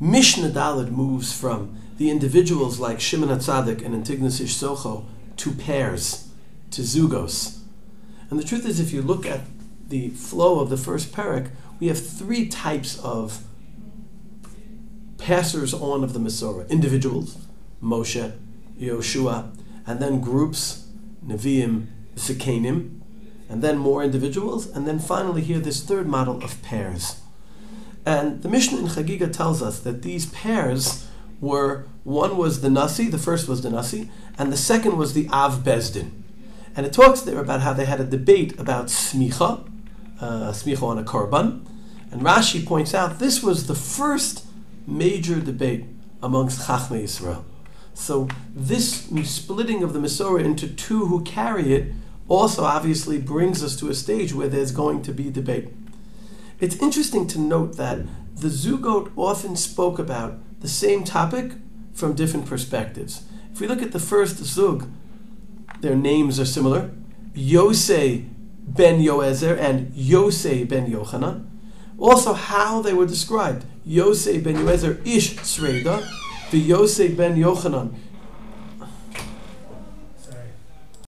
Mishnah Dalid moves from the individuals like Shimon HaTzadik and Antigonus Ish Socho to pairs, to zugos. And the truth is, if you look at the flow of the first parak, we have three types of passers on of the Masorah individuals, Moshe, Yoshua, and then groups, Nevi'im, Sikanim, and then more individuals, and then finally here this third model of pairs. And the Mishnah in Chagiga tells us that these pairs were one was the Nasi, the first was the Nasi, and the second was the Av Beis Din. And it talks there about how they had a debate about smicha, uh, smicha on a korban. And Rashi points out this was the first major debate amongst Chachmei Yisrael. So this splitting of the Masorah into two who carry it also obviously brings us to a stage where there's going to be debate. It's interesting to note that the Zugot often spoke about the same topic from different perspectives. If we look at the first Zug, their names are similar. Yosei ben Yoezer and Yosei ben Yochanan. Also, how they were described. Yosei ben Yoezer ish Tzereda, the Yosei ben Yochanan